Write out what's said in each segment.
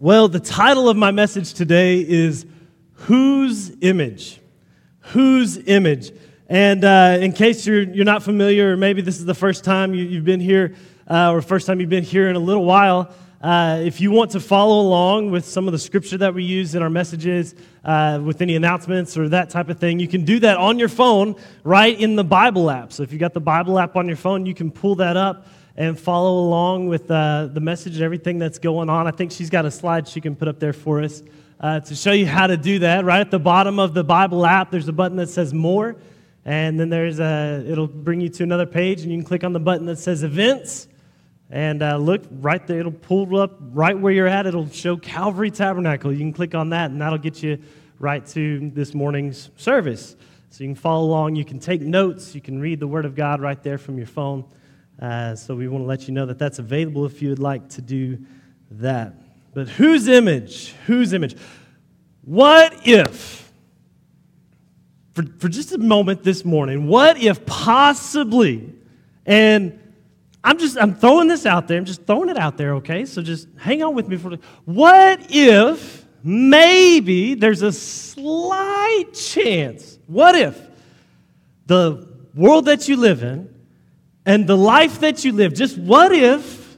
Well, the title of my message today is Whose Image? Whose Image? And uh, in case you're, you're not familiar, or maybe this is the first time you, have been here, uh, or first time you've been here in a little while, uh, if you want to follow along with some of the scripture that we use in our messages, uh, with any announcements or that type of thing, you can do that on your phone right in the Bible app. So if you've got the Bible app on your phone, you can pull that up and follow along with uh, the message and everything that's going on. I think she's got a slide she can put up there for us uh, to show you how to do that. Right at the bottom of the Bible app, there's a button that says More, and then there's a, it'll bring you to another page, and you can click on the button that says Events. And uh, look right there, it'll pull up right where you're at. It'll show Calvary Tabernacle. You can click on that, and that'll get you right to this morning's service. So you can follow along. You can take notes. You can read the Word of God right there from your phone. Uh, so we want to let you know that that's available if you would like to do that. But whose image? Whose image? What if, for, for just a moment this morning, what if possibly, and I'm just, I'm throwing this out there, I'm just throwing it out there, okay? So just hang on with me for, what if maybe there's a slight chance, what if the world that you live in and the life that you live, just what if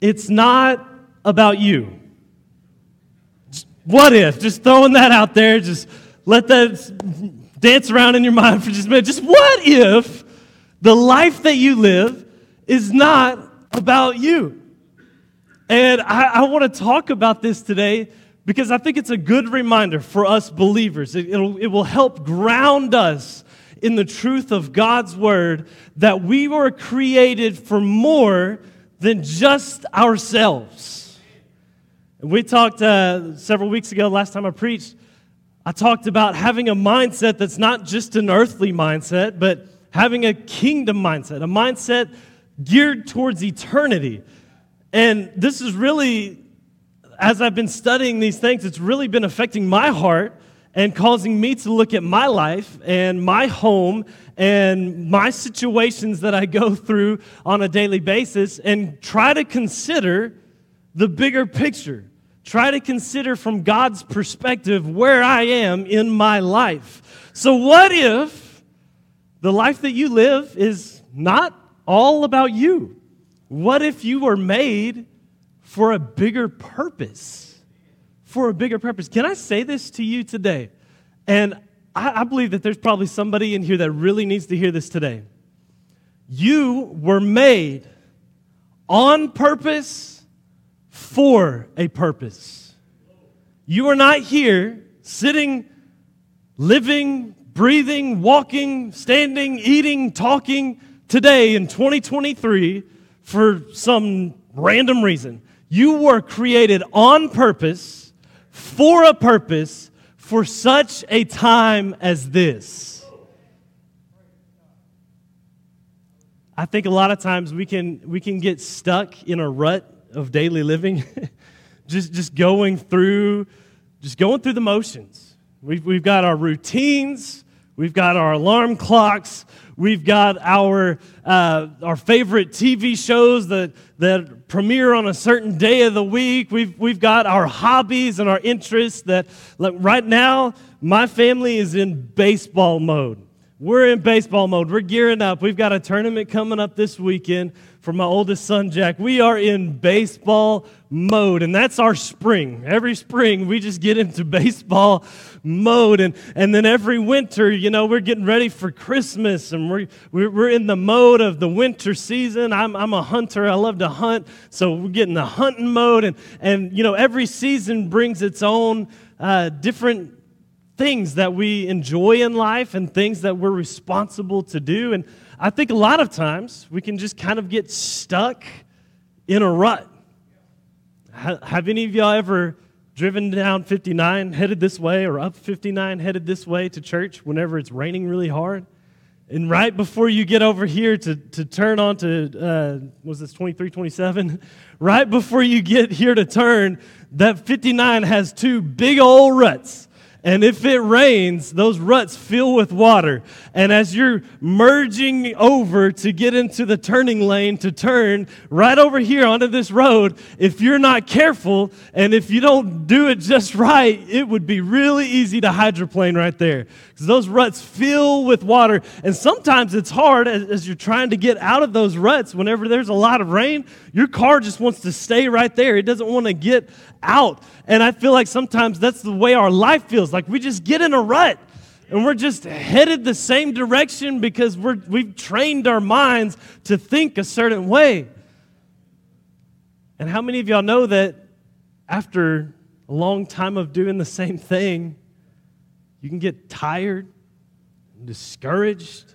it's not about you? What if? Just throwing that out there, just let that dance around in your mind for just a minute. Just what if the life that you live is not about you? And I, I want to talk about this today because I think it's a good reminder for us believers. It, it will help ground us in the truth of God's word that we were created for more than just ourselves. We talked uh, several weeks ago, last time I preached, I talked about having a mindset that's not just an earthly mindset, but having a kingdom mindset, a mindset geared towards eternity. And this is really, as I've been studying these things, it's really been affecting my heart and causing me to look at my life and my home and my situations that I go through on a daily basis and try to consider the bigger picture. Try to consider from God's perspective where I am in my life. So, what if the life that you live is not all about you? What if you were made for a bigger purpose? For a bigger purpose. Can I say this to you today? And I, I, believe that there's probably somebody in here that really needs to hear this today. You were made on purpose for a purpose. You are not here sitting, living, breathing, walking, standing, eating, talking today in 2023 for some random reason. You were created on purpose for a purpose for such a time as this. I think a lot of times we can, we can get stuck in a rut of daily living, just, just going through, just going through the motions. We've, we've got our routines, we've got our alarm clocks, We've got our, uh, our favorite TV shows that, that premiere on a certain day of the week. We've, we've got our hobbies and our interests that, like right now, my family is in baseball mode. We're in baseball mode. We're gearing up. We've got a tournament coming up this weekend for my oldest son, Jack. We are in baseball mode, and that's our spring. Every spring, we just get into baseball mode. And, and then every winter, you know, we're getting ready for Christmas, and we're, we're in the mode of the winter season. I'm, I'm a hunter, I love to hunt, so we're getting the hunting mode. And, and you know, every season brings its own uh, different things that we enjoy in life and things that we're responsible to do. And I think a lot of times we can just kind of get stuck in a rut. Have any of y'all ever driven down 59 headed this way or up 59 headed this way to church whenever it's raining really hard? And right before you get over here to, to turn on to, uh, was this 23, 27? Right before you get here to turn, that 59 has two big old ruts And if it rains, those ruts fill with water. And as you're merging over to get into the turning lane to turn right over here onto this road, if you're not careful and if you don't do it just right, it would be really easy to hydroplane right there. Because those ruts fill with water. And sometimes it's hard as, as you're trying to get out of those ruts. Whenever there's a lot of rain, your car just wants to stay right there. It doesn't want to get out. And I feel like sometimes that's the way our life feels. Like we just get in a rut and we're just headed the same direction because we're, we've trained our minds to think a certain way. And how many of y'all know that after a long time of doing the same thing, you can get tired and discouraged?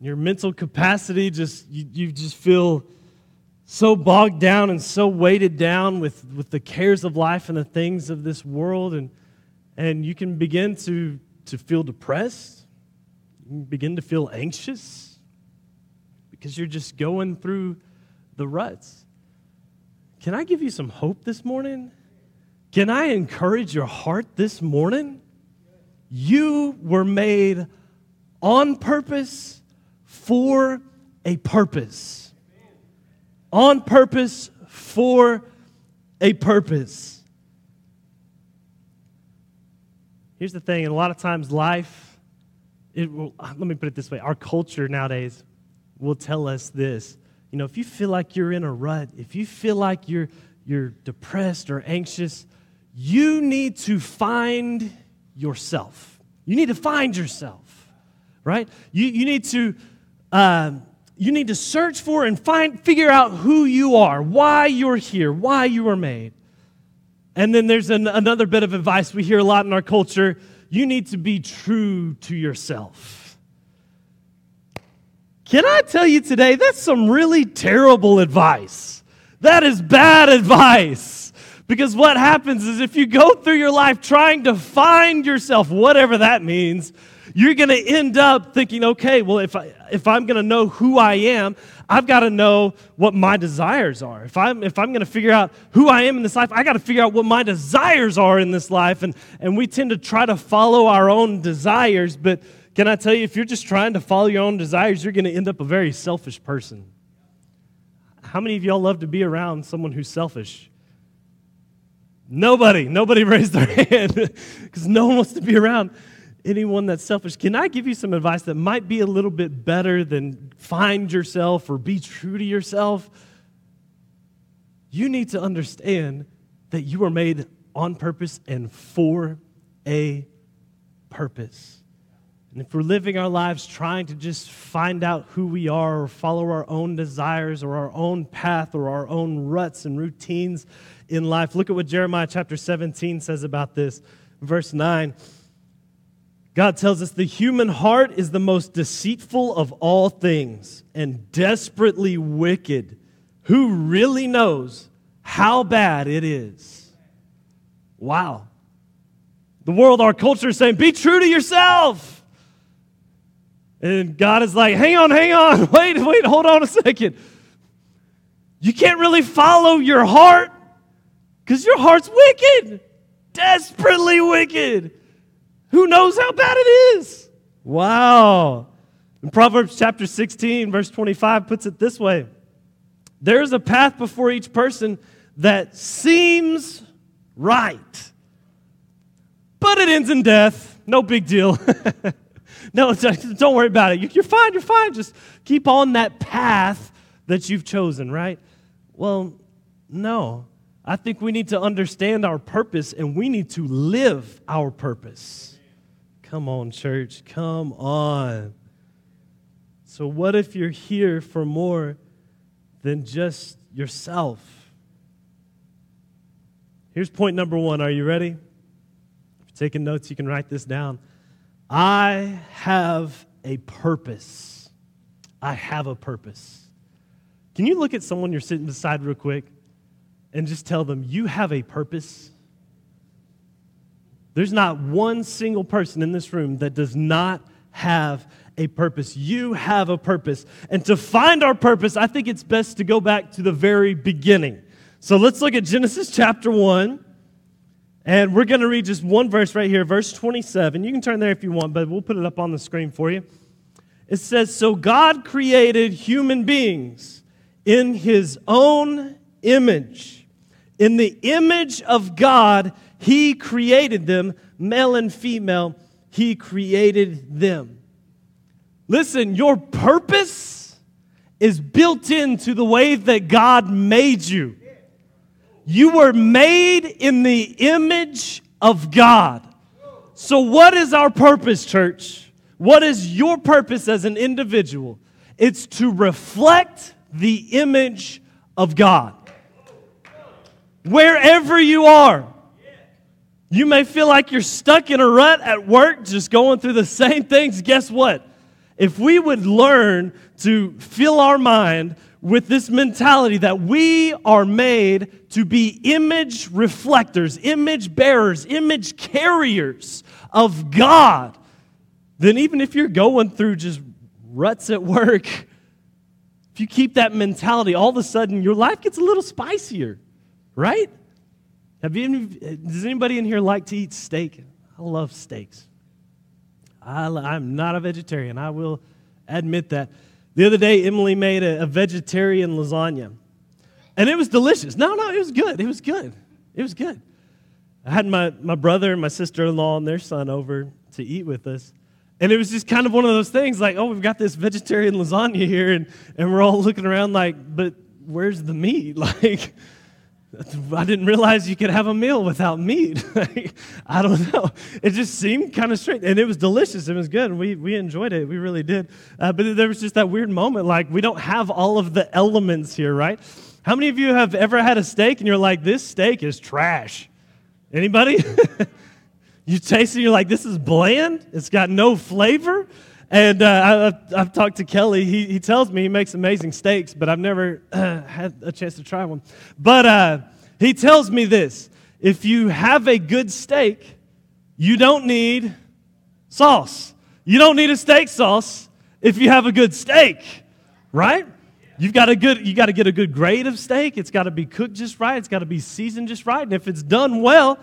Your mental capacity just, you, you just feel so bogged down and so weighted down with, with the cares of life and the things of this world. And, and you can begin to, to feel depressed, you begin to feel anxious because you're just going through the ruts. Can I give you some hope this morning? Can I encourage your heart this morning? You were made on purpose for a purpose on purpose for a purpose. Here's the thing, and a lot of times life, it will, let me put it this way our culture nowadays will tell us this. You know, if you feel like you're in a rut, if you feel like you're, you're depressed or anxious, you need to find yourself. You need to find yourself, right? You, you need to um, you need to search for and find, figure out who you are, why you're here, why you were made. And then there's an, another bit of advice we hear a lot in our culture you need to be true to yourself. Can I tell you today, that's some really terrible advice. That is bad advice. Because what happens is if you go through your life trying to find yourself, whatever that means, you're going to end up thinking, okay, well, if, I, if I'm going to know who I am, I've got to know what my desires are. If I'm, if I'm going to figure out who I am in this life, I got to figure out what my desires are in this life. And, and we tend to try to follow our own desires. But can I tell you, if you're just trying to follow your own desires, you're going to end up a very selfish person. How many of y'all love to be around someone who's selfish? Nobody. Nobody raised their hand because no one wants to be around anyone that's selfish, can I give you some advice that might be a little bit better than find yourself or be true to yourself? You need to understand that you are made on purpose and for a purpose. And if we're living our lives trying to just find out who we are or follow our own desires or our own path or our own ruts and routines in life, look at what Jeremiah chapter 17 says about this. Verse 9 God tells us the human heart is the most deceitful of all things and desperately wicked. Who really knows how bad it is? Wow. The world, our culture is saying, be true to yourself. And God is like, hang on, hang on, wait, wait, hold on a second. You can't really follow your heart because your heart's wicked, desperately wicked. Who knows how bad it is? Wow. In Proverbs chapter 16, verse 25 puts it this way There is a path before each person that seems right, but it ends in death. No big deal. no, don't worry about it. You're fine, you're fine. Just keep on that path that you've chosen, right? Well, no. I think we need to understand our purpose and we need to live our purpose. Come on, church. Come on. So, what if you're here for more than just yourself? Here's point number one. Are you ready? If you're taking notes, you can write this down. I have a purpose. I have a purpose. Can you look at someone you're sitting beside real quick and just tell them, You have a purpose? There's not one single person in this room that does not have a purpose. You have a purpose. And to find our purpose, I think it's best to go back to the very beginning. So let's look at Genesis chapter 1. And we're going to read just one verse right here, verse 27. You can turn there if you want, but we'll put it up on the screen for you. It says, So God created human beings in his own image. In the image of God, he created them, male and female, he created them. Listen, your purpose is built into the way that God made you. You were made in the image of God. So, what is our purpose, church? What is your purpose as an individual? It's to reflect the image of God. Wherever you are, you may feel like you're stuck in a rut at work, just going through the same things. Guess what? If we would learn to fill our mind with this mentality that we are made to be image reflectors, image bearers, image carriers of God, then even if you're going through just ruts at work, if you keep that mentality, all of a sudden your life gets a little spicier, right? Have you, does anybody in here like to eat steak? I love steaks. I, I'm not a vegetarian. I will admit that. The other day, Emily made a, a vegetarian lasagna, and it was delicious. No, no, it was good. It was good. It was good. I had my, my brother and my sister in law and their son over to eat with us. And it was just kind of one of those things like, oh, we've got this vegetarian lasagna here, and, and we're all looking around like, but where's the meat? Like, I didn't realize you could have a meal without meat. I don't know. It just seemed kind of strange. And it was delicious. It was good. We, we enjoyed it. We really did. Uh, but there was just that weird moment like, we don't have all of the elements here, right? How many of you have ever had a steak and you're like, this steak is trash? Anybody? you taste it, you're like, this is bland. It's got no flavor. And uh, I, have talked to Kelly. He, he tells me he makes amazing steaks, but I've never uh, had a chance to try one. But uh, he tells me this if you have a good steak, you don't need sauce. You don't need a steak sauce if you have a good steak, right? You've got a good, you got to get a good grade of steak. It's got to be cooked just right. It's got to be seasoned just right. And if it's done well,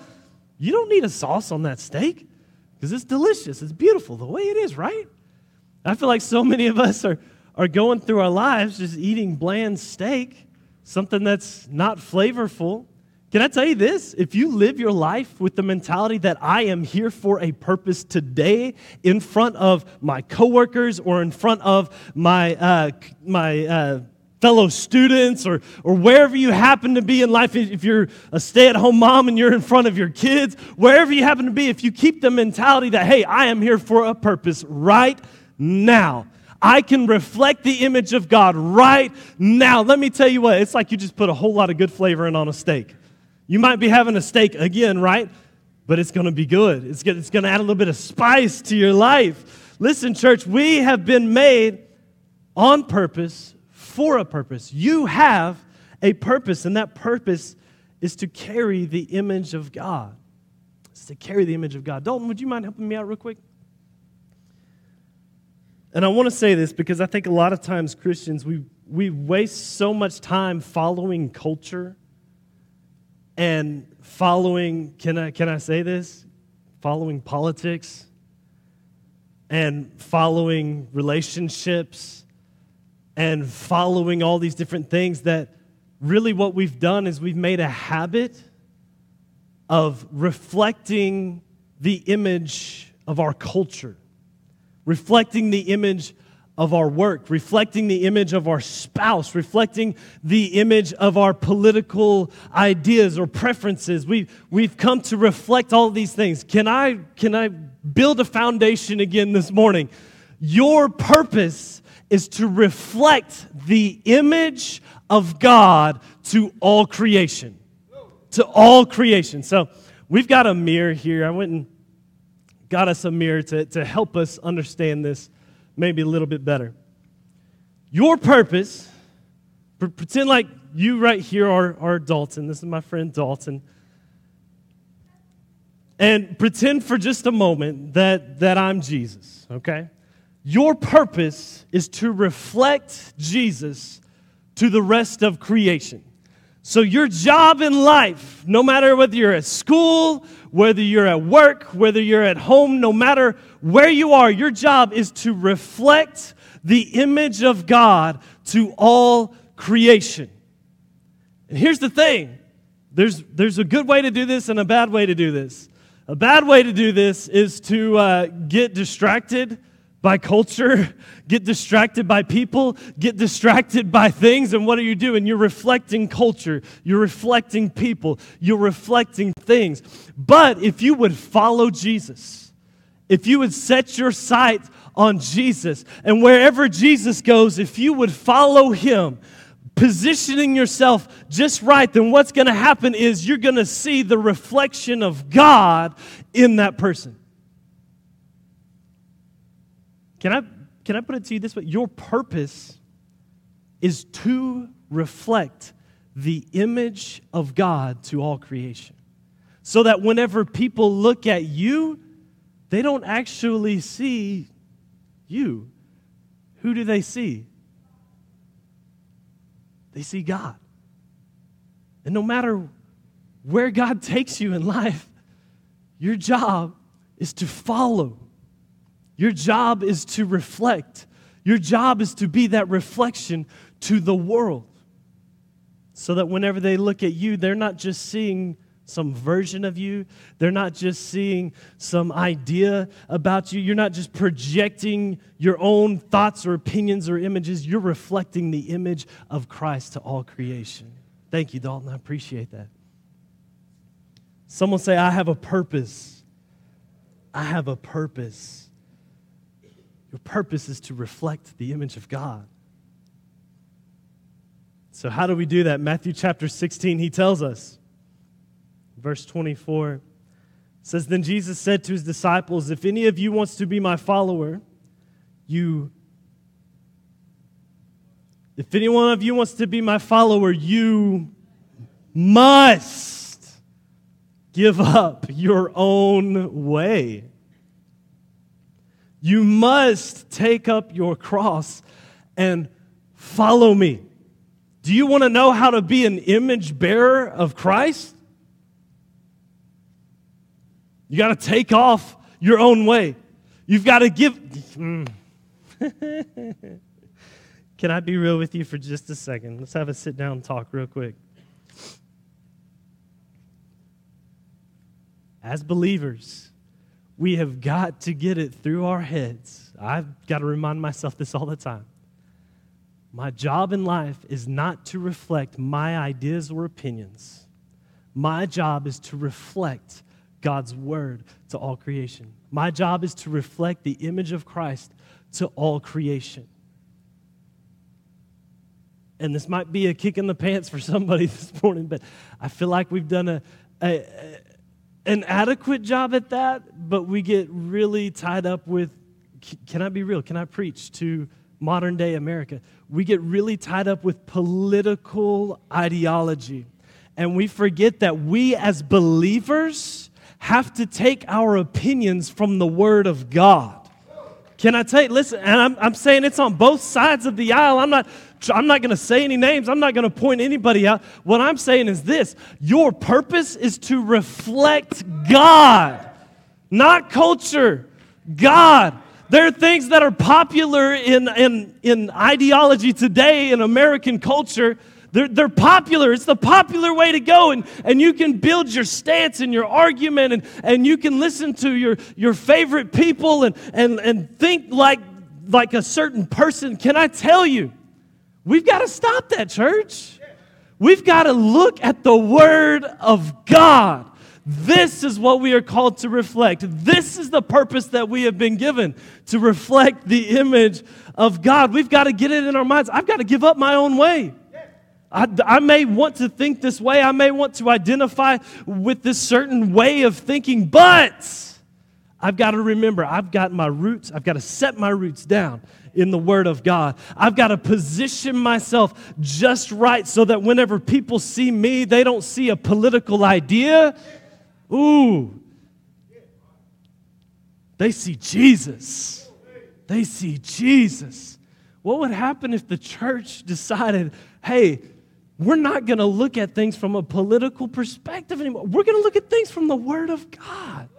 you don't need a sauce on that steak because it's delicious. It's beautiful the way it is, right? I feel like so many of us are, are going through our lives just eating bland steak, something that's not flavorful. Can I tell you this? If you live your life with the mentality that I am here for a purpose today in front of my coworkers or in front of my, uh, my uh, fellow students or, or wherever you happen to be in life, if you're a stay at home mom and you're in front of your kids, wherever you happen to be, if you keep the mentality that, hey, I am here for a purpose right now. I can reflect the image of God right now. Let me tell you what, it's like you just put a whole lot of good flavor in on a steak. You might be having a steak again, right? But it's going to be good. It's going to add a little bit of spice to your life. Listen, church, we have been made on purpose for a purpose. You have a purpose, and that purpose is to carry the image of God. It's to carry the image of God. Dalton, would you mind helping me out real quick? And I want to say this because I think a lot of times Christians, we, we waste so much time following culture and following, can I, can I say this? Following politics and following relationships and following all these different things that really what we've done is we've made a habit of reflecting the image of our culture reflecting the image of our work, reflecting the image of our spouse, reflecting the image of our political ideas or preferences. We, we've come to reflect all these things. Can I, can I build a foundation again this morning? Your purpose is to reflect the image of God to all creation. To all creation. So we've got a mirror here. I went and got us a mirror to, to help us understand this maybe a little bit better. Your purpose, pretend like you right here are, are Dalton. This is my friend Dalton. And pretend for just a moment that, that I'm Jesus, okay? Your purpose is to reflect Jesus to the rest of creation. So, your job in life, no matter whether you're at school, whether you're at work, whether you're at home, no matter where you are, your job is to reflect the image of God to all creation. And here's the thing there's, there's a good way to do this and a bad way to do this. A bad way to do this is to uh, get distracted by culture, get distracted by people, get distracted by things. And what are you doing? You're reflecting culture, you're reflecting people, you're reflecting things. But if you would follow Jesus, if you would set your sight on Jesus, and wherever Jesus goes, if you would follow him, positioning yourself just right, then what's going to happen is you're going to see the reflection of God in that person. Can I, can I put it to you this way? Your purpose is to reflect the image of God to all creation. So that whenever people look at you, they don't actually see you. Who do they see? They see God. And no matter where God takes you in life, your job is to follow your job is to reflect. Your job is to be that reflection to the world. So that whenever they look at you, they're not just seeing some version of you. They're not just seeing some idea about you. You're not just projecting your own thoughts or opinions or images. You're reflecting the image of Christ to all creation. Thank you, Dalton. I appreciate that. Someone say, I have a purpose. I have a purpose. Your purpose is to reflect the image of God. So, how do we do that? Matthew chapter 16, he tells us. Verse 24 says, Then Jesus said to his disciples, If any of you wants to be my follower, you if any one of you wants to be my follower, you must give up your own way you must take up your cross and follow me. Do you want to know how to be an image bearer of Christ? You got to take off your own way. You've got to give. Mm. Can I be real with you for just a second? Let's have a sit down talk real quick. As believers, we have got to get it through our heads. I've got to remind myself this all the time. My job in life is not to reflect my ideas or opinions. My job is to reflect God's word to all creation. My job is to reflect the image of Christ to all creation. And this might be a kick in the pants for somebody this morning, but I feel like we've done a, a, an adequate job at that, but we get really tied up with can I be real? Can I preach to modern day America? We get really tied up with political ideology. And we forget that we as believers have to take our opinions from the Word of God. Can I tell you, listen, and I'm, I'm saying it's on both sides of the aisle. I'm not, I'm not going to say any names. I'm not going to point anybody out. What I'm saying is this your purpose is to reflect God, not culture. God. There are things that are popular in, in, in ideology today in American culture they're, they're popular. It's the popular way to go. And, and you can build your stance and your argument, and, and you can listen to your, your favorite people and, and, and think like, like a certain person. Can I tell you? We've got to stop that, church. We've got to look at the Word of God. This is what we are called to reflect. This is the purpose that we have been given to reflect the image of God. We've got to get it in our minds. I've got to give up my own way. I, I, may want to think this way. I may want to identify with this certain way of thinking, but I've got to remember I've got my roots. I've got to set my roots down in the Word of God. I've got to position myself just right so that whenever people see me, they don't see a political idea. Ooh, they see Jesus. They see Jesus. What would happen if the church decided, hey, we're not going to look at things from a political perspective anymore. We're going to look at things from the Word of God.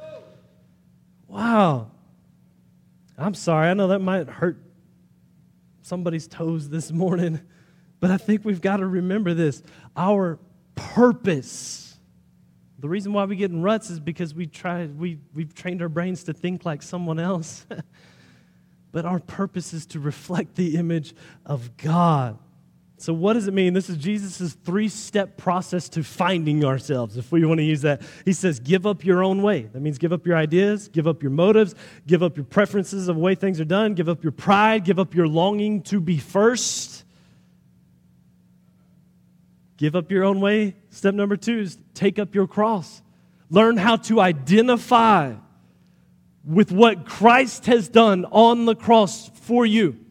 Wow. I'm sorry. I know that might hurt somebody's toes this morning, but I think we've got to remember this. Our purpose. The reason why we get in ruts is because we try, we, we've trained our brains to think like someone else. but our purpose is to reflect the image of God. So, what does it mean? This is Jesus' three step process to finding ourselves, if we want to use that. He says, give up your own way. That means give up your ideas, give up your motives, give up your preferences of the way things are done, give up your pride, give up your longing to be first. Give up your own way. Step number two is take up your cross. Learn how to identify with what Christ has done on the cross for you.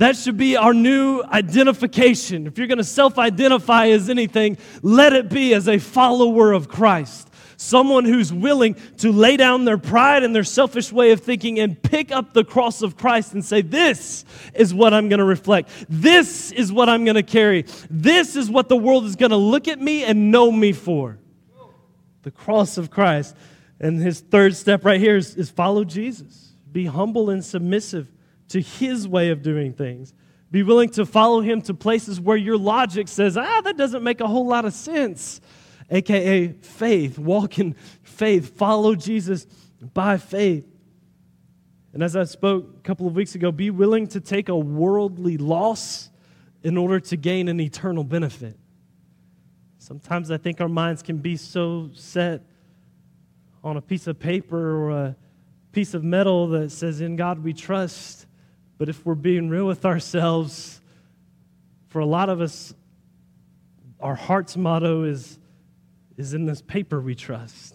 That should be our new identification. If you're going to self identify as anything, let it be as a follower of Christ. Someone who's willing to lay down their pride and their selfish way of thinking and pick up the cross of Christ and say, This is what I'm going to reflect. This is what I'm going to carry. This is what the world is going to look at me and know me for. The cross of Christ. And his third step right here is, is follow Jesus. Be humble and submissive to his way of doing things. Be willing to follow him to places where your logic says, ah, that doesn't make a whole lot of sense. AKA faith. Walk in faith. Follow Jesus by faith. And as I spoke a couple of weeks ago, be willing to take a worldly loss in order to gain an eternal benefit. Sometimes I think our minds can be so set on a piece of paper or a piece of metal that says, In God we trust, but if we're being real with ourselves, for a lot of us, our heart's motto is, is in this paper we trust,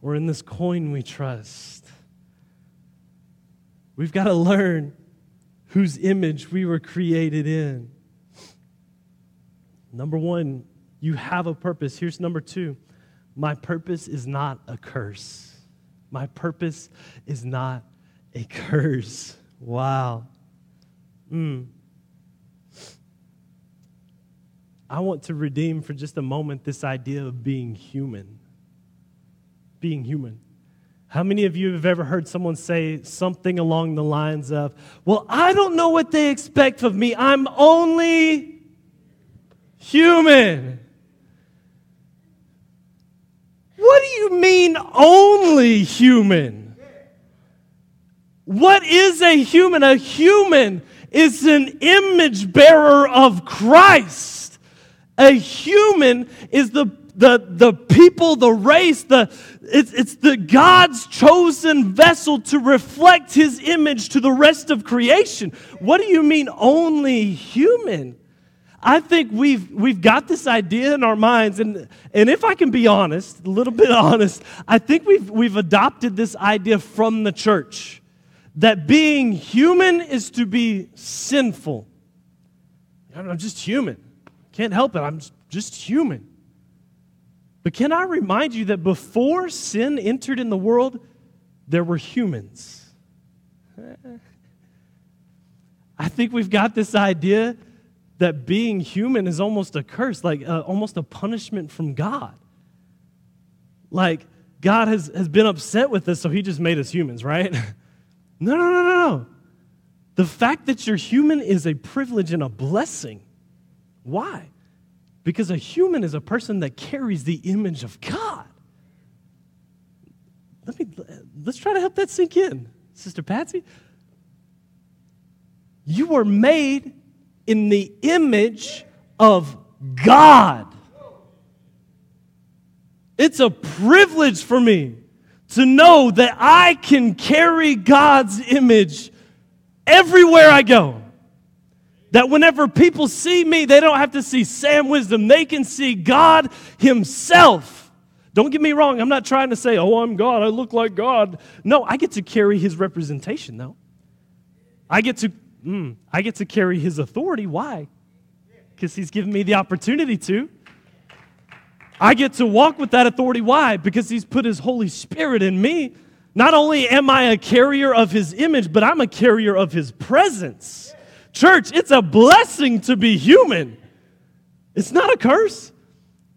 or in this coin we trust. We've got to learn whose image we were created in. Number one, you have a purpose. Here's number two my purpose is not a curse. My purpose is not a curse. Wow. Mm. I want to redeem for just a moment this idea of being human. Being human. How many of you have ever heard someone say something along the lines of, Well, I don't know what they expect of me. I'm only human. What do you mean, only human? What is a human? A human is an image bearer of Christ. A human is the, the, the people, the race, the, it's, it's the God's chosen vessel to reflect his image to the rest of creation. What do you mean only human? I think we've, we've got this idea in our minds, and, and if I can be honest, a little bit honest, I think we've, we've adopted this idea from the church that being human is to be sinful. I'm just human. Can't help it. I'm just human. But can I remind you that before sin entered in the world, there were humans? I think we've got this idea that being human is almost a curse, like uh, almost a punishment from God. Like God has, has been upset with us, so he just made us humans, right? No, no, no, no, no. The fact that you're human is a privilege and a blessing. Why? Because a human is a person that carries the image of God. Let me let's try to help that sink in. Sister Patsy, you were made in the image of God. It's a privilege for me to know that I can carry God's image everywhere I go. That whenever people see me, they don't have to see Sam Wisdom, they can see God Himself. Don't get me wrong, I'm not trying to say, oh, I'm God, I look like God. No, I get to carry His representation, though. I get to, mm, I get to carry His authority. Why? Because He's given me the opportunity to. I get to walk with that authority. Why? Because He's put His Holy Spirit in me. Not only am I a carrier of His image, but I'm a carrier of His presence. Church, it's a blessing to be human. It's not a curse,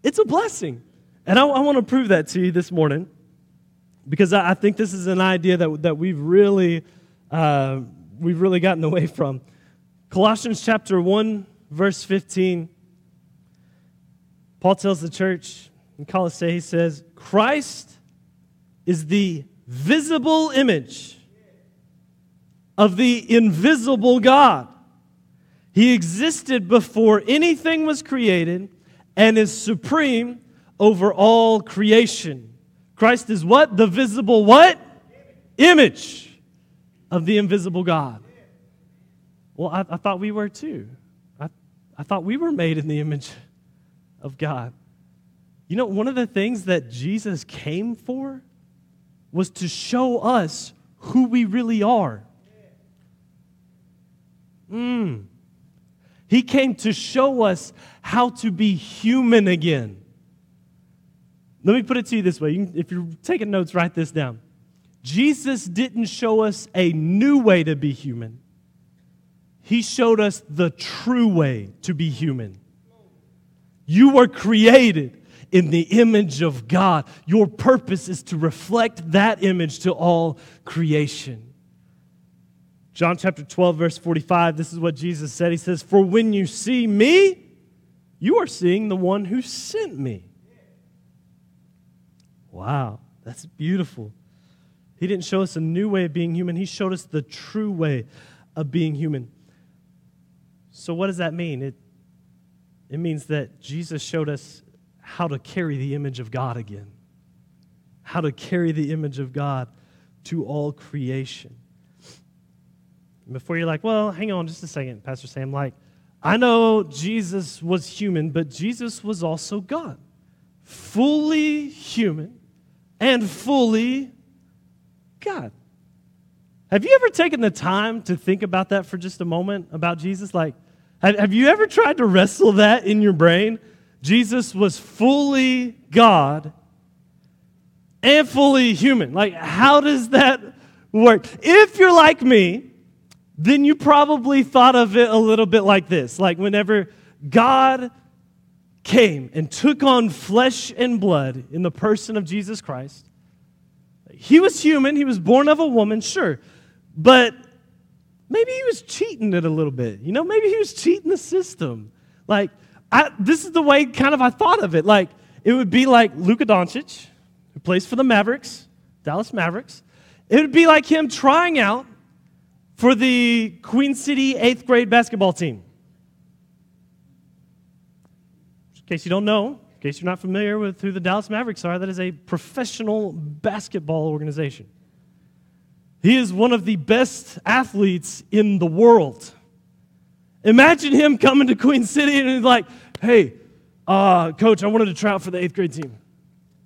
it's a blessing. And I, I want to prove that to you this morning because I, I, think this is an idea that, that we've really uh, we've really gotten away from. Colossians chapter 1, verse 15. Paul tells the church in Colossae, he says, Christ is the visible image of the invisible God. He existed before anything was created and is supreme over all creation. Christ is what? The visible what? Image of the invisible God. Well, I, I thought we were too. I, I thought we were made in the image of God. You know, one of the things that Jesus came for was to show us who we really are. Mm. He came to show us how to be human again. Let me put it to you this way. You can, if you're taking notes, write this down. Jesus didn't show us a new way to be human, He showed us the true way to be human. You were created in the image of God. Your purpose is to reflect that image to all creation. John chapter 12, verse 45, this is what Jesus said. He says, For when you see me, you are seeing the one who sent me. Wow, that's beautiful. He didn't show us a new way of being human, He showed us the true way of being human. So, what does that mean? It, it means that Jesus showed us how to carry the image of God again, how to carry the image of God to all creation. Before you're like, well, hang on just a second, Pastor Sam. Like, I know Jesus was human, but Jesus was also God, fully human and fully God. Have you ever taken the time to think about that for just a moment about Jesus? Like, have, you ever tried to wrestle that in your brain? Jesus was fully God and fully human. Like, how does that work? If you're like me, then you probably thought of it a little bit like this. Like, whenever God came and took on flesh and blood in the person of Jesus Christ. He was human, he was born of a woman, sure, but maybe he was cheating it a little bit. You know, maybe he was cheating the system. Like, I, this is the way kind of I thought of it. Like, it would be like Luka Doncic, who plays for the Mavericks, Dallas Mavericks. It would be like him trying out for the Queen City eighth grade basketball team. In case you don't know, in case you're not familiar with who the Dallas Mavericks are, that is a professional basketball organization. He is one of the best athletes in the world. Imagine him coming to Queen City and he's like, hey, uh, coach, I wanted to try out for the eighth grade team.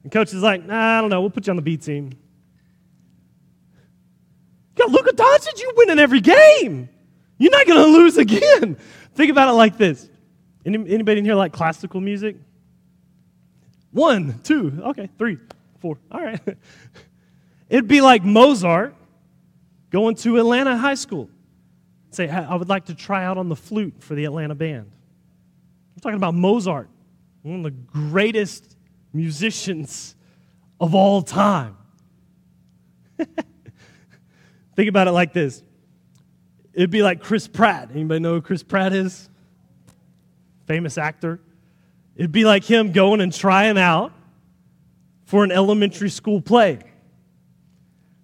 And coach is like, nah, I don't know, we'll put you on the B team. You got Luka Doncic, you win in every game. You're not going to lose again. Think about it like this any, anybody in here like classical music? One, two, okay, three, four. All right. It'd be like Mozart going to Atlanta High School. Say, I would like to try out on the flute for the Atlanta band. I'm talking about Mozart, one of the greatest musicians of all time. Think about it like this. It'd be like Chris Pratt. Anybody know who Chris Pratt is? famous actor. It'd be like him going and trying out for an elementary school play.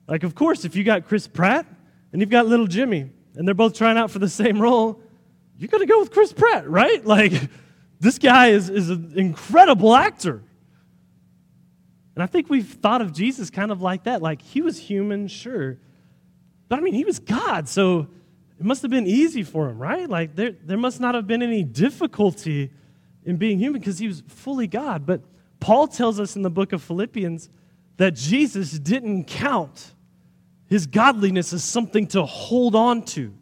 Like, of course, if you got Chris Pratt and you've got little Jimmy, and they're both trying out for the same role, you're going to go with Chris Pratt, right? Like, this guy is, is an incredible actor. And I think we've thought of Jesus kind of like that. Like, he was human, sure. But I mean, he was God, so it must have been easy for him, right? Like there, there must not have been any difficulty in being human because he was fully God. But Paul tells us in the book of Philippians that Jesus didn't count his godliness is something to hold on to,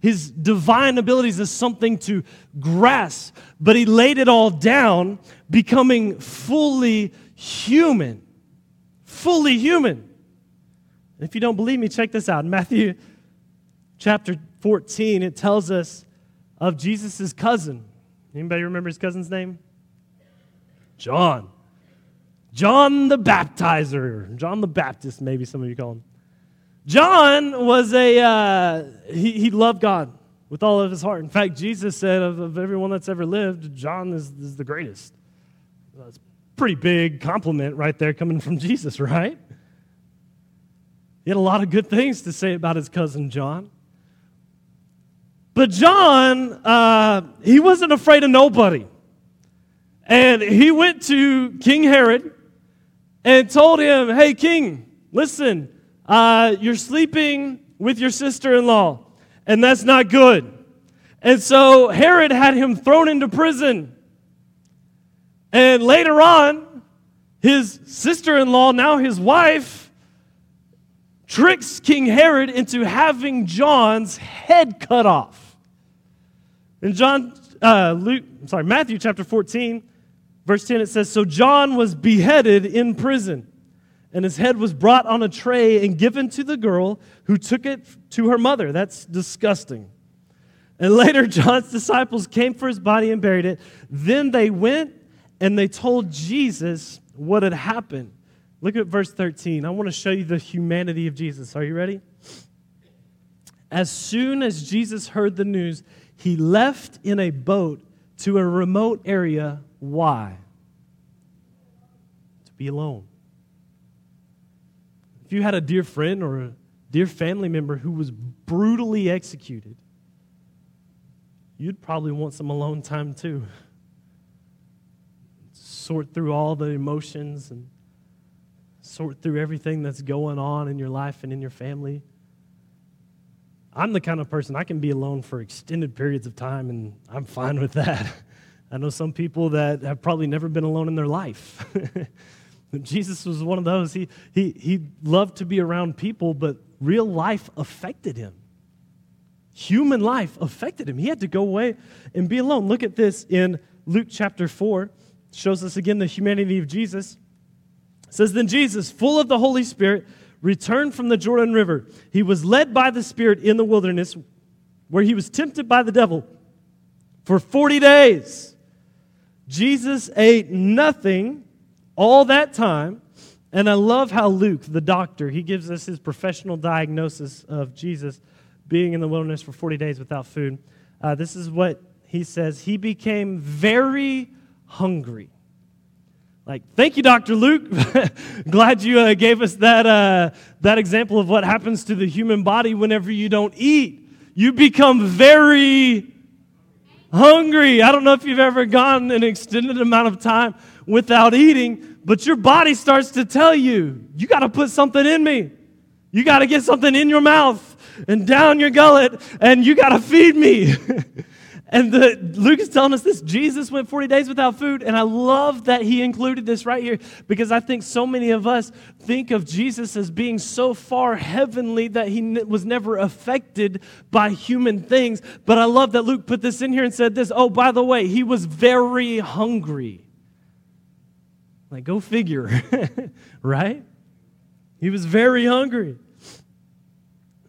his divine abilities is something to grasp, but he laid it all down, becoming fully human. Fully human. If you don't believe me, check this out. In Matthew chapter 14, it tells us of Jesus' cousin. Anybody remember his cousin's name? John. John the Baptizer. John the Baptist, maybe some of you call him. John was a, uh, he, he loved God with all of his heart. In fact, Jesus said of, of everyone that's ever lived, John is, is the greatest. That's a pretty big compliment right there coming from Jesus, right? He had a lot of good things to say about his cousin John. But John, uh, he wasn't afraid of nobody. And he went to King Herod and told him, Hey, King, listen, uh, you're sleeping with your sister in law, and that's not good. And so Herod had him thrown into prison. And later on, his sister in law, now his wife, tricks King Herod into having John's head cut off. In John, uh, Luke, sorry, Matthew chapter 14, verse 10, it says, So John was beheaded in prison, and his head was brought on a tray and given to the girl who took it to her mother. That's disgusting. And later, John's disciples came for his body and buried it. Then they went and they told Jesus what had happened. Look at verse 13. I want to show you the humanity of Jesus. Are you ready? As soon as Jesus heard the news, he left in a boat to a remote area. Why? To be alone. If you had a dear friend or a dear family member who was brutally executed, you'd probably want some alone time too. Sort through all the emotions and sort through everything that's going on in your life and in your family. I'm the kind of person I can be alone for extended periods of time, and I'm fine with that. I know some people that have probably never been alone in their life. Jesus was one of those. He, he, he loved to be around people, but real life affected him. Human life affected him. He had to go away and be alone. Look at this in Luke chapter 4. It shows us again the humanity of Jesus. It says, Then Jesus, full of the Holy Spirit, returned from the Jordan River. He was led by the Spirit in the wilderness, where he was tempted by the devil for 40 days. Jesus ate nothing all that time. And I love how Luke, the doctor, he gives us his professional diagnosis of Jesus being in the wilderness for 40 days without food. Uh, this is what he says He became very hungry. Like, thank you, Dr. Luke. Glad you uh, gave us that, uh, that example of what happens to the human body whenever you don't eat. You become very hungry. I don't know if you've ever gone an extended amount of time without eating, but your body starts to tell you, you got to put something in me. You got to get something in your mouth and down your gullet, and you got to feed me. And the, Luke is telling us this Jesus went 40 days without food. And I love that he included this right here because I think so many of us think of Jesus as being so far heavenly that he was never affected by human things. But I love that Luke put this in here and said this oh, by the way, he was very hungry. Like, go figure, right? He was very hungry.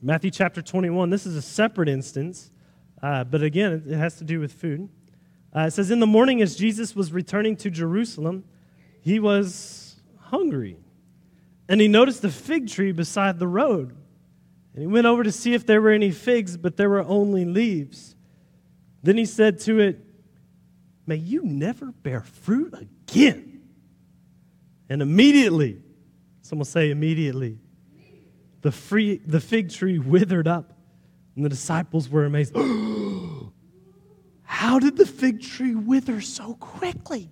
Matthew chapter 21, this is a separate instance. Uh, but again, it has to do with food. Uh, it says, In the morning, as Jesus was returning to Jerusalem, he was hungry. And he noticed a fig tree beside the road. And he went over to see if there were any figs, but there were only leaves. Then he said to it, May you never bear fruit again. And immediately, someone say immediately, the, free, the fig tree withered up and the disciples were amazed. How did the fig tree wither so quickly?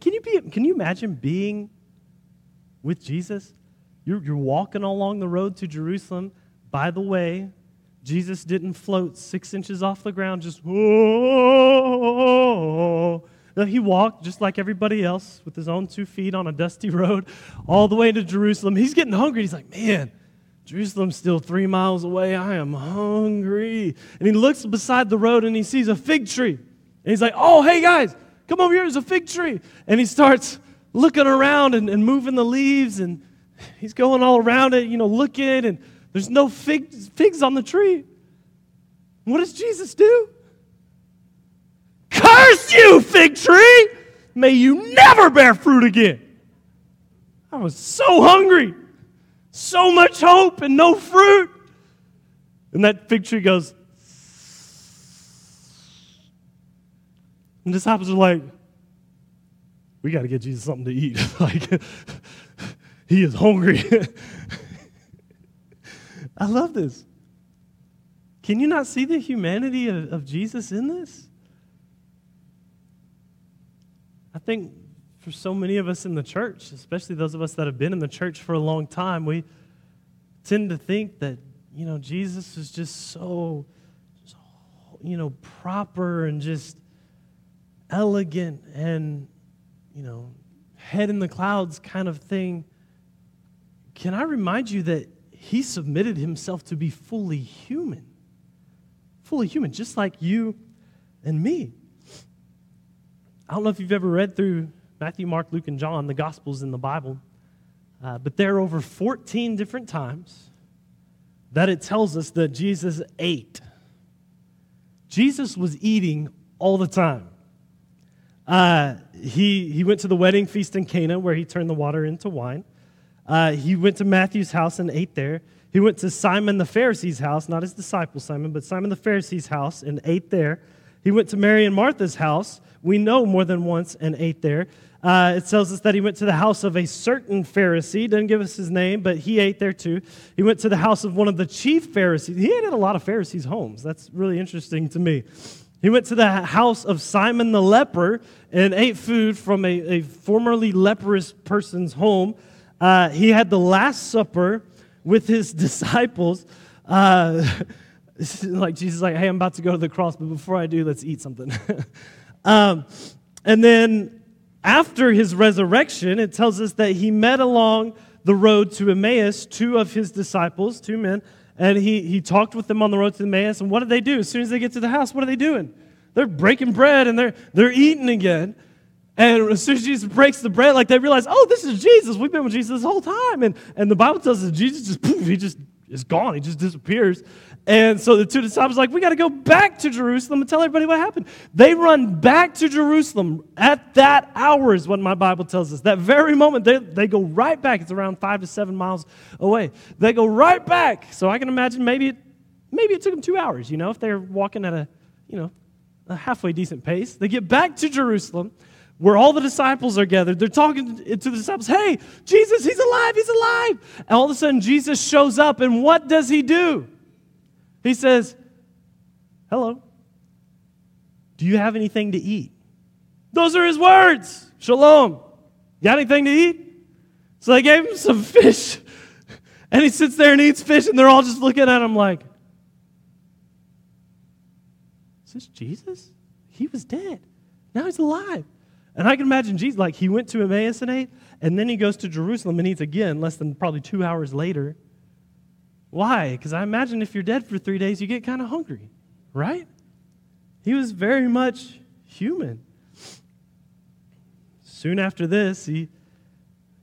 Can you, be, can you imagine being with Jesus? You're, you're walking along the road to Jerusalem. By the way, Jesus didn't float six inches off the ground, just, whoa. He walked just like everybody else with his own two feet on a dusty road all the way to Jerusalem. He's getting hungry. He's like, man, Jerusalem's still three miles away. I am hungry. And he looks beside the road and he sees a fig tree. And he's like, oh, hey guys, come over here. There's a fig tree. And he starts looking around and, and moving the leaves and he's going all around it, you know, looking, and there's no figs, figs on the tree. What does Jesus do? Curse you, fig tree! May you never bear fruit again. I was so hungry, so much hope, and no fruit. And that fig tree goes, and the disciples are like, we got to get Jesus something to eat. like, he is hungry. I love this. Can you not see the humanity of, of Jesus in this? I think for so many of us in the church, especially those of us that have been in the church for a long time, we tend to think that, you know, Jesus is just so, you know, proper and just elegant and, you know, head in the clouds kind of thing. Can I remind you that he submitted himself to be fully human? Fully human, just like you and me. I don't know if you've ever read through Matthew, Mark, Luke, and John, the Gospels in the Bible, uh, but there are over 14 different times that it tells us that Jesus ate. Jesus was eating all the time. Uh, he, he went to the wedding feast in Cana where he turned the water into wine. Uh, he went to Matthew's house and ate there. He went to Simon the Pharisee's house, not his disciple Simon, but Simon the Pharisee's house and ate there. He went to Mary and Martha's house, we know more than once, and ate there. Uh, it tells us that he went to the house of a certain Pharisee. Doesn't give us his name, but he ate there too. He went to the house of one of the chief Pharisees. He ate at a lot of Pharisees' homes. That's really interesting to me. He went to the house of Simon the leper and ate food from a, a formerly leprous person's home. Uh, he had the Last Supper with his disciples. Uh, like Jesus, like, hey, I'm about to go to the cross, but before I do, let's eat something. um, and then after his resurrection, it tells us that he met along the road to Emmaus two of his disciples, two men, and he, he talked with them on the road to Emmaus. And what did they do? As soon as they get to the house, what are they doing? They're breaking bread and they're, they're eating again. And as soon as Jesus breaks the bread, like they realize, oh, this is Jesus. We've been with Jesus this whole time. And, and the Bible tells us Jesus just, poof, he just is gone. He just disappears. And so the two disciples like, we got to go back to Jerusalem and tell everybody what happened. They run back to Jerusalem at that hour, is what my Bible tells us. That very moment, they, they go right back. It's around five to seven miles away. They go right back. So I can imagine maybe it, maybe it took them two hours, you know, if they're walking at a, you know, a halfway decent pace. They get back to Jerusalem where all the disciples are gathered. They're talking to the disciples, hey, Jesus, he's alive, he's alive. And all of a sudden, Jesus shows up, and what does he do? He says, Hello. Do you have anything to eat? Those are his words. Shalom. Got anything to eat? So they gave him some fish. And he sits there and eats fish, and they're all just looking at him like, Is this Jesus? He was dead. Now he's alive. And I can imagine Jesus, like he went to Emmaus and ate, and then he goes to Jerusalem and eats again less than probably two hours later. Why? Because I imagine if you're dead for three days, you get kind of hungry, right? He was very much human. Soon after this, he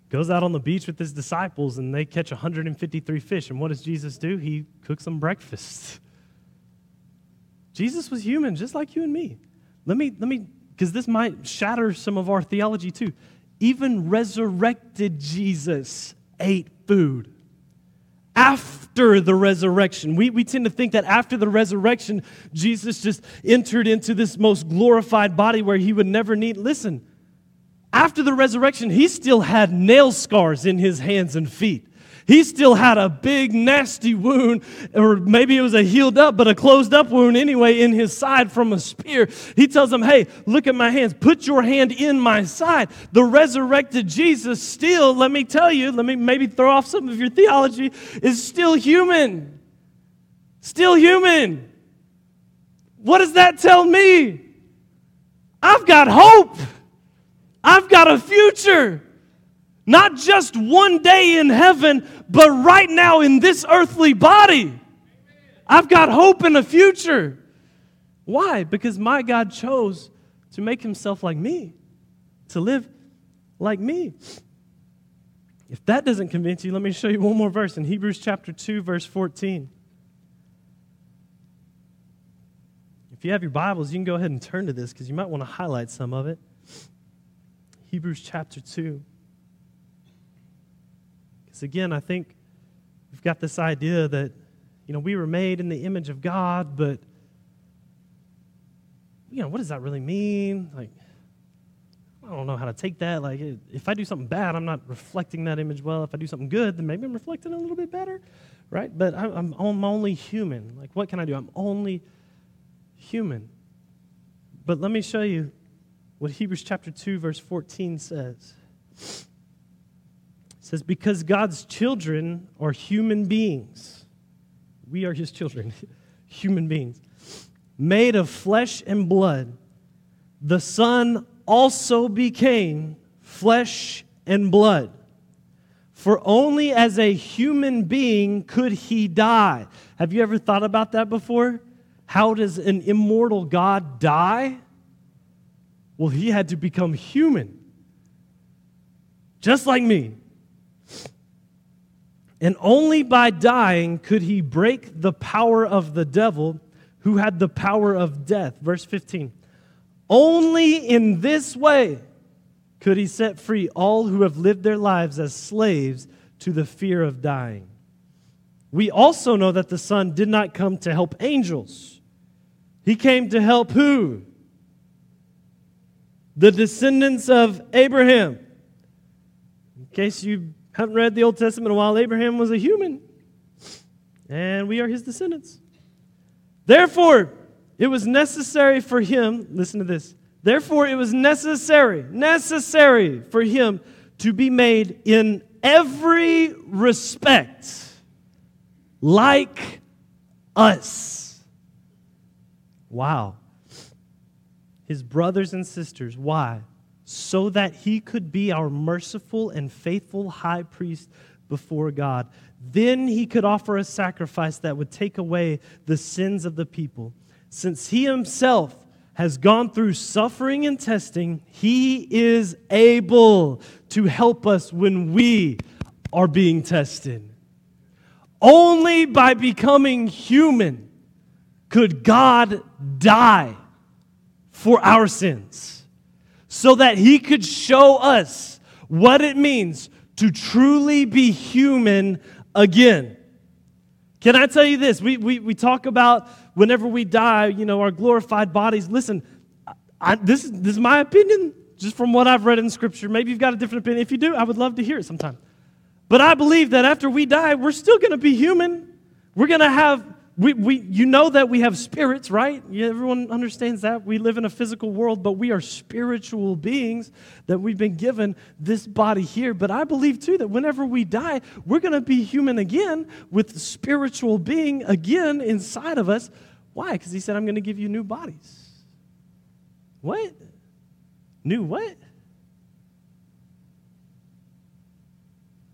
goes out on the beach with his disciples and they catch 153 fish. And what does Jesus do? He cooks them breakfast. Jesus was human, just like you and me. Let me, let me, because this might shatter some of our theology too. Even resurrected Jesus ate food after the resurrection. We, we tend to think that after the resurrection, Jesus just entered into this most glorified body where he would never need. Listen, after the resurrection, he still had nail scars in his hands and feet. He still had a big, nasty wound, or maybe it was a healed up, but a closed up wound anyway in his side from a spear. He tells them, Hey, look at my hands. Put your hand in my side. The resurrected Jesus, still, let me tell you, let me maybe throw off some of your theology, is still human. Still human. What does that tell me? I've got hope. I've got a future. Not just one day in heaven, but right now in this earthly body. I've got hope in the future. Why? Because my God chose to make himself like me, to live like me. If that doesn't convince you, let me show you one more verse in Hebrews chapter 2, verse 14. If you have your Bibles, you can go ahead and turn to this because you might want to highlight some of it. Hebrews chapter 2. Again, I think we've got this idea that, you know, we were made in the image of God, but, you know, what does that really mean? Like, I don't know how to take that. Like, if I do something bad, I'm not reflecting that image well. If I do something good, then maybe I'm reflecting a little bit better, right? But I'm, I'm only human. Like, what can I do? I'm only human. But let me show you what Hebrews chapter 2, verse 14 says. Says, Because God's children are human beings. We are his children, human beings, made of flesh and blood. The Son also became flesh and blood. For only as a human being could he die. Have you ever thought about that before? How does an immortal God die? Well, he had to become human, just like me. And only by dying could he break the power of the devil who had the power of death. Verse 15. Only in this way could he set free all who have lived their lives as slaves to the fear of dying. We also know that the Son did not come to help angels. He came to help who? The descendants of Abraham. In case you haven't read the Old Testament a while, Abraham was a human, and we are his descendants. Therefore, it was necessary for him, listen to this. Therefore, it was necessary, necessary for him to be made in every respect like us. Wow. His brothers and sisters. Why? So that he could be our merciful and faithful high priest before God. Then he could offer a sacrifice that would take away the sins of the people. Since he himself has gone through suffering and testing, he is able to help us when we are being tested. Only by becoming human could God die for our sins so that he could show us what it means to truly be human again. Can I tell you this? We, we, we talk about whenever we die, you know, our glorified bodies. Listen, I, this, this is my opinion, just from what I've read in Scripture. Maybe you've got a different opinion. If you do, I would love to hear it sometime. But I believe that after we die, we're still going to be human. We're going to have, we, we, you know that we have spirits, right? Everyone understands that. We live in a physical world, but we are spiritual beings that we've been given this body here. But I believe too that whenever we die, we're going to be human again with spiritual being again inside of us. Why? Because he said, I'm going to give you new bodies. What? New what?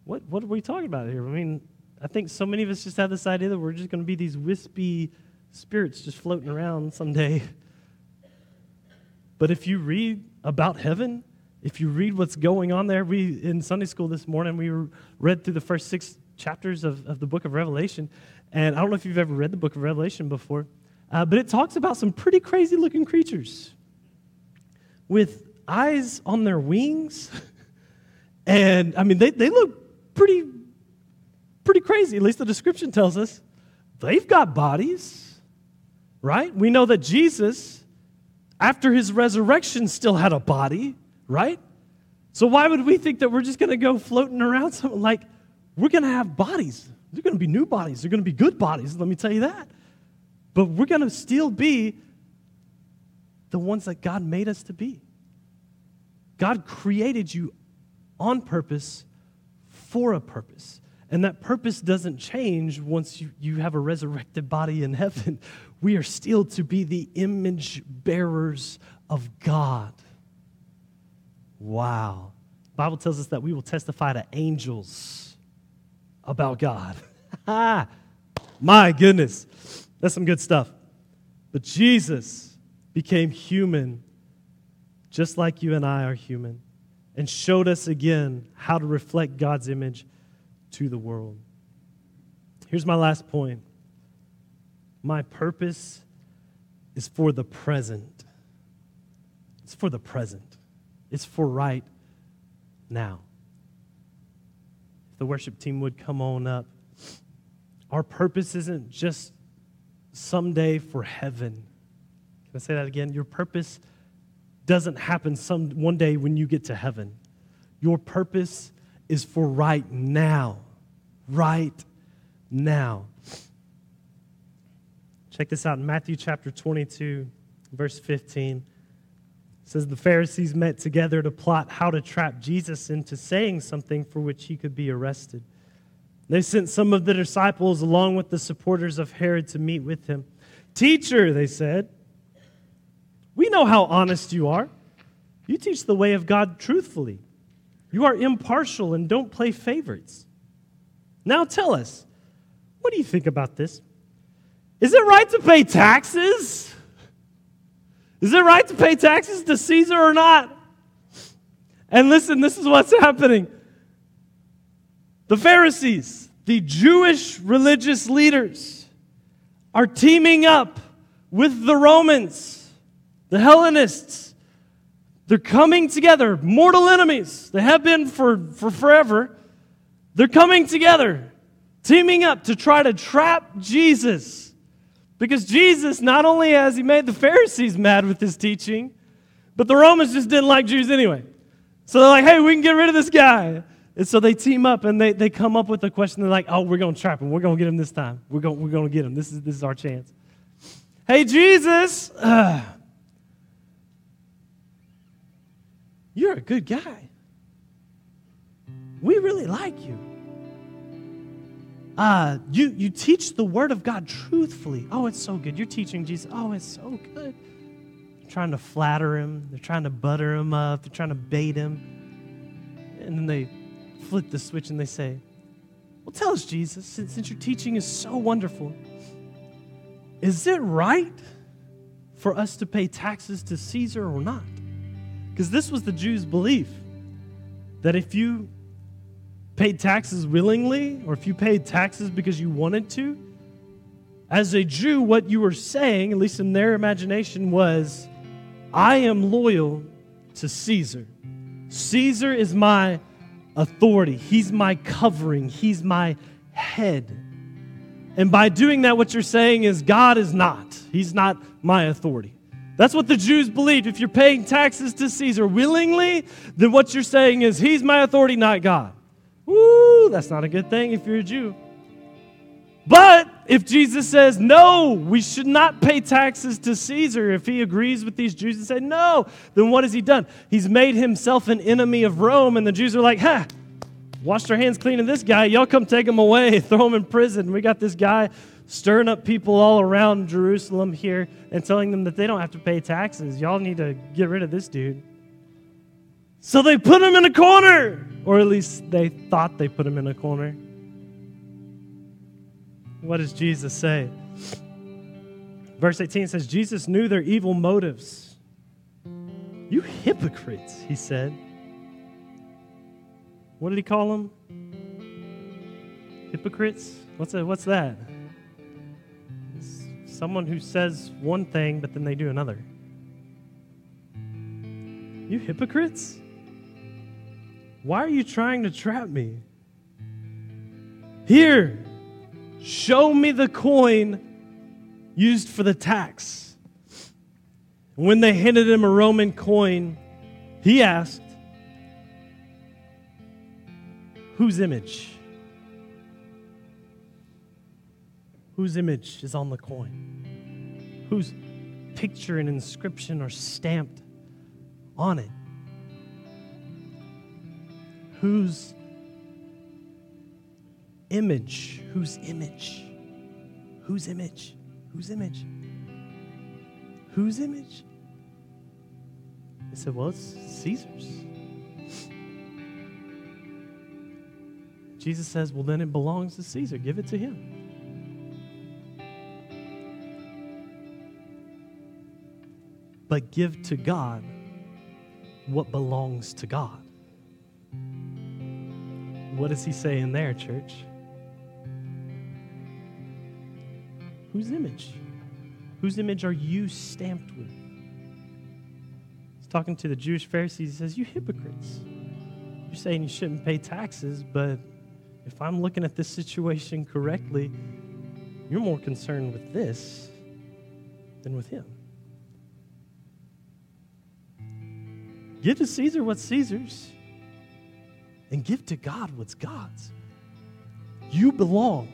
What, what are we talking about here? I mean, I think so many of us just have this idea that we're just going to be these wispy spirits just floating around someday. But if you read about heaven, if you read what's going on there, we in Sunday school this morning we read through the first six chapters of, of the book of Revelation, and I don't know if you've ever read the book of Revelation before, uh, but it talks about some pretty crazy looking creatures with eyes on their wings, and I mean they they look pretty pretty crazy. At least the description tells us they've got bodies, right? We know that Jesus, after his resurrection, still had a body, right? So why would we think that we're just going to go floating around something like we're going to have bodies? They're going to be new bodies. They're going to be good bodies, let me tell you that. But we're going to still be the ones that God made us to be. God created you on purpose for a purpose. And that purpose doesn't change once you, you have a resurrected body in heaven. We are still to be the image bearers of God. Wow. The Bible tells us that we will testify to angels about God. My goodness. That's some good stuff. But Jesus became human just like you and I are human and showed us again how to reflect God's image to the world. Here's my last point my purpose is for the present. It's for the present. It's for right now. If the worship team would come on up, our purpose isn't just someday for heaven. Can I say that again? Your purpose doesn't happen some one day when you get to heaven. Your purpose is for right now. Right now. Check this out in Matthew chapter 22, verse 15. It says the Pharisees met together to plot how to trap Jesus into saying something for which he could be arrested. They sent some of the disciples along with the supporters of Herod to meet with him. Teacher, they said, we know how honest you are. You teach the way of God truthfully. You are impartial and don't play favorites. Now tell us, what do you think about this? Is it right to pay taxes? Is it right to pay taxes to Caesar or not? And listen, this is what's happening. The Pharisees, the Jewish religious leaders, are teaming up with the Romans, the Hellenists. They're coming together, mortal enemies. They have been for, for forever. They're coming together, teaming up to try to trap Jesus because Jesus, not only has he made the Pharisees mad with his teaching, but the Romans just didn't like Jews anyway. So they're like, hey, we can get rid of this guy. And so they team up and they, they come up with a question. They're like, oh, we're going to trap him. We're going to get him this time. We're going we're to get him. This is, this is our chance. Hey, Jesus, uh, you're a good guy. We really like you uh, you, you teach the word of God truthfully. Oh, it's so good. You're teaching Jesus. Oh, it's so good. They're trying to flatter him, they're trying to butter him up, they're trying to bait him. And then they flip the switch and they say, Well, tell us, Jesus, since, since your teaching is so wonderful, is it right for us to pay taxes to Caesar or not? Because this was the Jews' belief that if you paid taxes willingly or if you paid taxes because you wanted to, as a Jew, what you were saying, at least in their imagination, was, I am loyal to Caesar. Caesar is my authority, he's my covering, he's my head. And by doing that, what you're saying is, God is not. He's not my authority. That's what the Jews believed. If you're paying taxes to Caesar willingly, then what you're saying is, He's my authority, not God. Woo, that's not a good thing if you're a Jew. But if Jesus says, no, we should not pay taxes to Caesar, if he agrees with these Jews and say, no, then what has he done? He's made himself an enemy of Rome, and the Jews are like, ha, washed our hands clean of this guy. Y'all come take him away, throw him in prison. We got this guy stirring up people all around Jerusalem here and telling them that they don't have to pay taxes. Y'all need to get rid of this dude. So they put him in a corner, or at least they thought they put him in a corner. What does Jesus say? Verse 18 says, Jesus knew their evil motives. You hypocrites, he said. What did he call them? Hypocrites? What's, a, what's that? Someone who says one thing, but then they do another. You hypocrites? Why are you trying to trap me? Here, show me the coin used for the tax. When they handed him a Roman coin, he asked, Whose image? Whose image is on the coin? Whose picture and inscription are stamped on it? Whose image? Whose image? Whose image? Whose image? Whose image? They said, Well, it's Caesar's. Jesus says, Well, then it belongs to Caesar. Give it to him. But give to God what belongs to God. What does he say in there, church? Whose image? Whose image are you stamped with? He's talking to the Jewish Pharisees. He says, You hypocrites. You're saying you shouldn't pay taxes, but if I'm looking at this situation correctly, you're more concerned with this than with him. Give to Caesar what's Caesar's, and give to God what's God's. You belong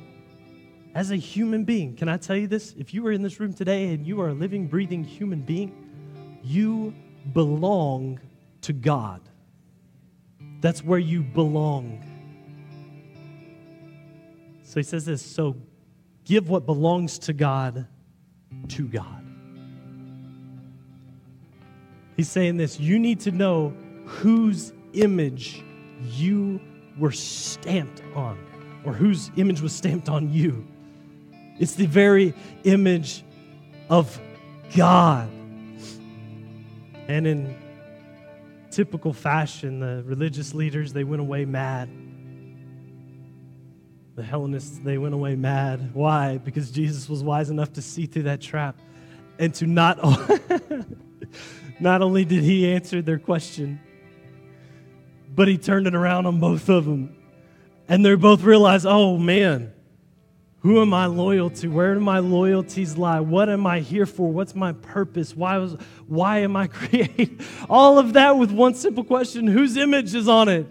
as a human being. Can I tell you this? If you are in this room today and you are a living, breathing human being, you belong to God. That's where you belong. So he says this so give what belongs to God to God. He's saying this you need to know whose image you were stamped on, or whose image was stamped on you. It's the very image of God. And in typical fashion, the religious leaders, they went away mad. The Hellenists, they went away mad. Why? Because Jesus was wise enough to see through that trap and to not, not only did he answer their question, but he turned it around on both of them. And they both realized, oh man, who am I loyal to? Where do my loyalties lie? What am I here for? What's my purpose? Why, was, why am I created? All of that with one simple question Whose image is on it?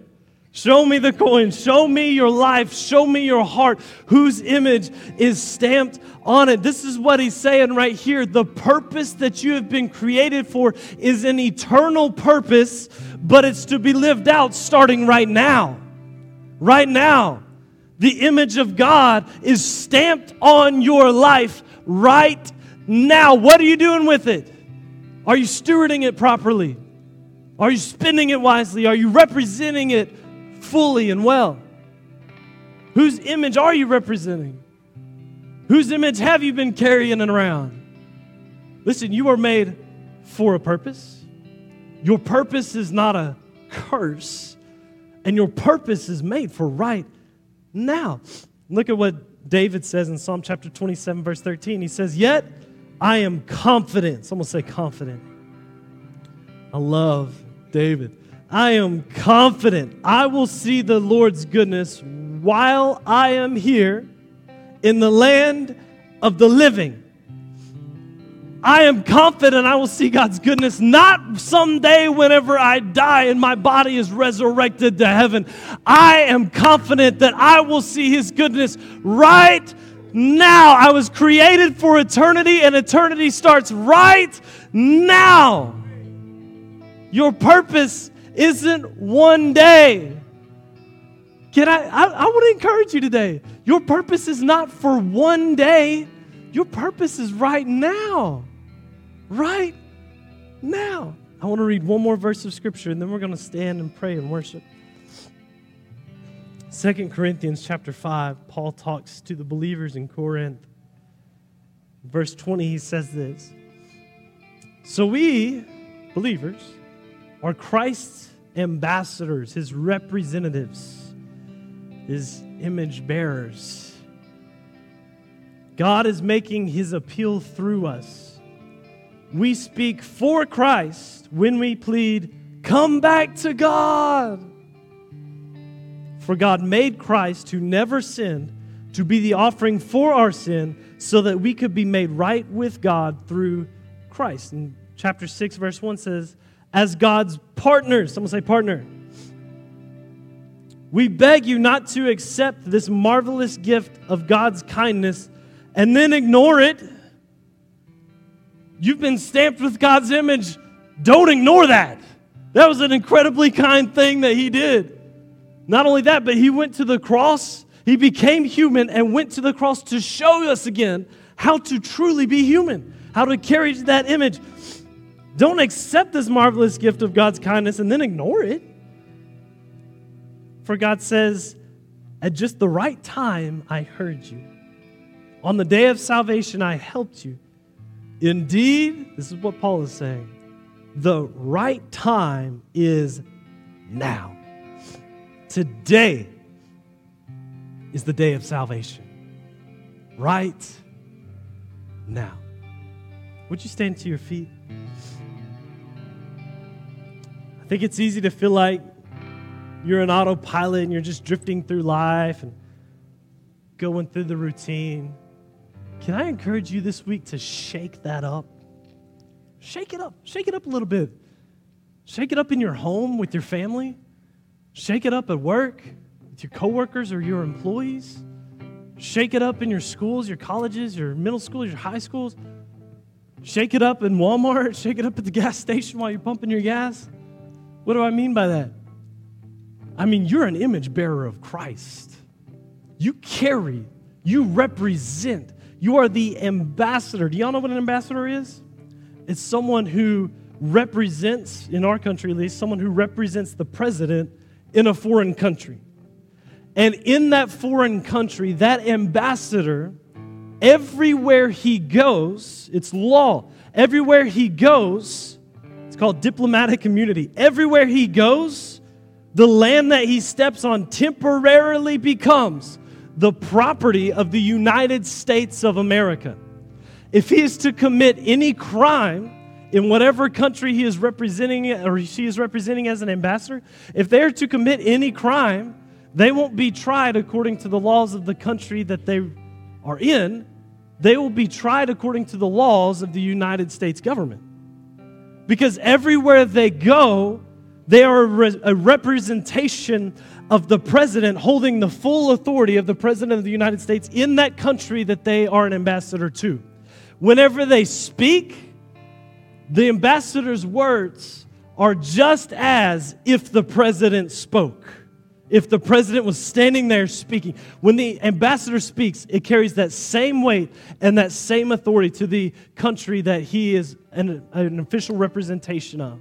Show me the coin. Show me your life. Show me your heart. Whose image is stamped on it? This is what he's saying right here. The purpose that you have been created for is an eternal purpose, but it's to be lived out starting right now. Right now. The image of God is stamped on your life right now. What are you doing with it? Are you stewarding it properly? Are you spending it wisely? Are you representing it fully and well? Whose image are you representing? Whose image have you been carrying around? Listen, you are made for a purpose. Your purpose is not a curse, and your purpose is made for right now. Look at what David says in Psalm chapter 27, verse 13. He says, Yet I am confident. Someone say confident. I love David. I am confident I will see the Lord's goodness while I am here in the land of the living. I am confident I will see God's goodness not someday whenever I die and my body is resurrected to heaven. I am confident that I will see His goodness right now. I was created for eternity, and eternity starts right now. Your purpose isn't one day. Can I, I, I want to encourage you today. Your purpose is not for one day. Your purpose is right now right now. I want to read one more verse of scripture and then we're going to stand and pray and worship. Second Corinthians chapter 5, Paul talks to the believers in Corinth. Verse 20, he says this So we, believers, are Christ's ambassadors, his representatives, his image bearers. God is making his appeal through us we speak for Christ when we plead, Come back to God. For God made Christ, who never sinned, to be the offering for our sin so that we could be made right with God through Christ. And chapter 6, verse 1 says, As God's partners, someone say partner. We beg you not to accept this marvelous gift of God's kindness and then ignore it You've been stamped with God's image. Don't ignore that. That was an incredibly kind thing that he did. Not only that, but he went to the cross. He became human and went to the cross to show us again how to truly be human, how to carry that image. Don't accept this marvelous gift of God's kindness and then ignore it. For God says, At just the right time, I heard you. On the day of salvation, I helped you. Indeed, this is what Paul is saying the right time is now. Today is the day of salvation. Right now. Would you stand to your feet? I think it's easy to feel like you're an autopilot and you're just drifting through life and going through the routine. Can I encourage you this week to shake that up? Shake it up. Shake it up a little bit. Shake it up in your home with your family. Shake it up at work with your coworkers or your employees. Shake it up in your schools, your colleges, your middle schools, your high schools. Shake it up in Walmart. Shake it up at the gas station while you're pumping your gas. What do I mean by that? I mean, you're an image bearer of Christ. You carry, you represent, you are the ambassador. Do y'all know what an ambassador is? It's someone who represents, in our country at least, someone who represents the president in a foreign country. And in that foreign country, that ambassador, everywhere he goes, it's law. Everywhere he goes, it's called diplomatic immunity. Everywhere he goes, the land that he steps on temporarily becomes the property of the United States of America. If he is to commit any crime in whatever country he is representing or she is representing as an ambassador, if they are to commit any crime, they won't be tried according to the laws of the country that they are in. They will be tried according to the laws of the United States government. Because everywhere they go, they are a, re- a, representation of the president holding the full authority of the president of the United States in that country that they are an ambassador to. Whenever they speak, the ambassador's words are just as if the president spoke if the president was standing there speaking. When the ambassador speaks, it carries that same weight and that same authority to the country that he is an, an official representation of.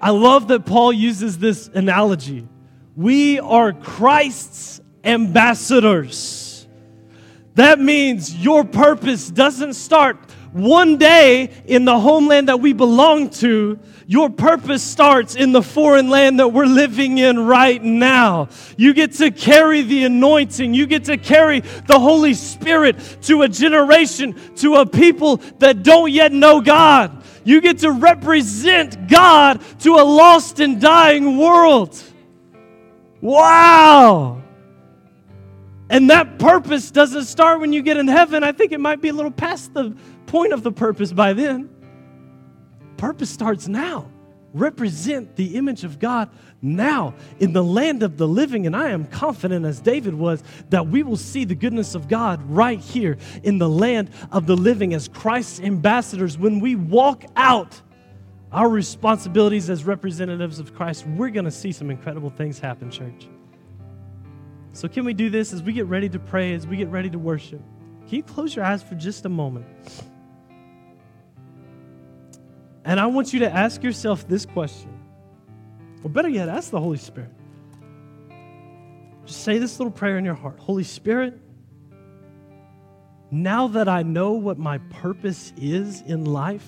I love that Paul uses this analogy. We are Christ's ambassadors. That means your purpose doesn't start one day in the homeland that we belong to, your purpose starts in the foreign land that we're living in right now. You get to carry the anointing. You get to carry the Holy Spirit to a generation, to a people that don't yet know God. You get to represent God to a lost and dying world. Wow. And that purpose doesn't start when you get in heaven. I think it might be a little past the point of the purpose by then. Purpose starts now. Represent the image of God now in the land of the living. And I am confident, as David was, that we will see the goodness of God right here in the land of the living as Christ's ambassadors. When we walk out our responsibilities as representatives of Christ, we're going to see some incredible things happen, church. So, can we do this as we get ready to pray, as we get ready to worship? Can you close your eyes for just a moment? And I want you to ask yourself this question. Or better yet, ask the Holy Spirit. Just say this little prayer in your heart Holy Spirit, now that I know what my purpose is in life,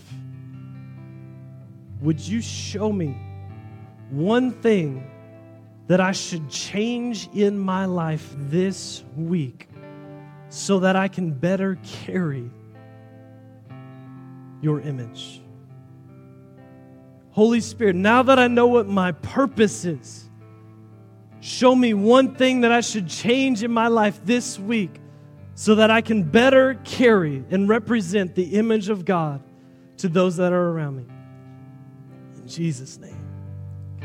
would you show me one thing that I should change in my life this week so that I can better carry your image? Holy Spirit, now that I know what my purpose is, show me one thing that I should change in my life this week so that I can better carry and represent the image of God to those that are around me. In Jesus' name.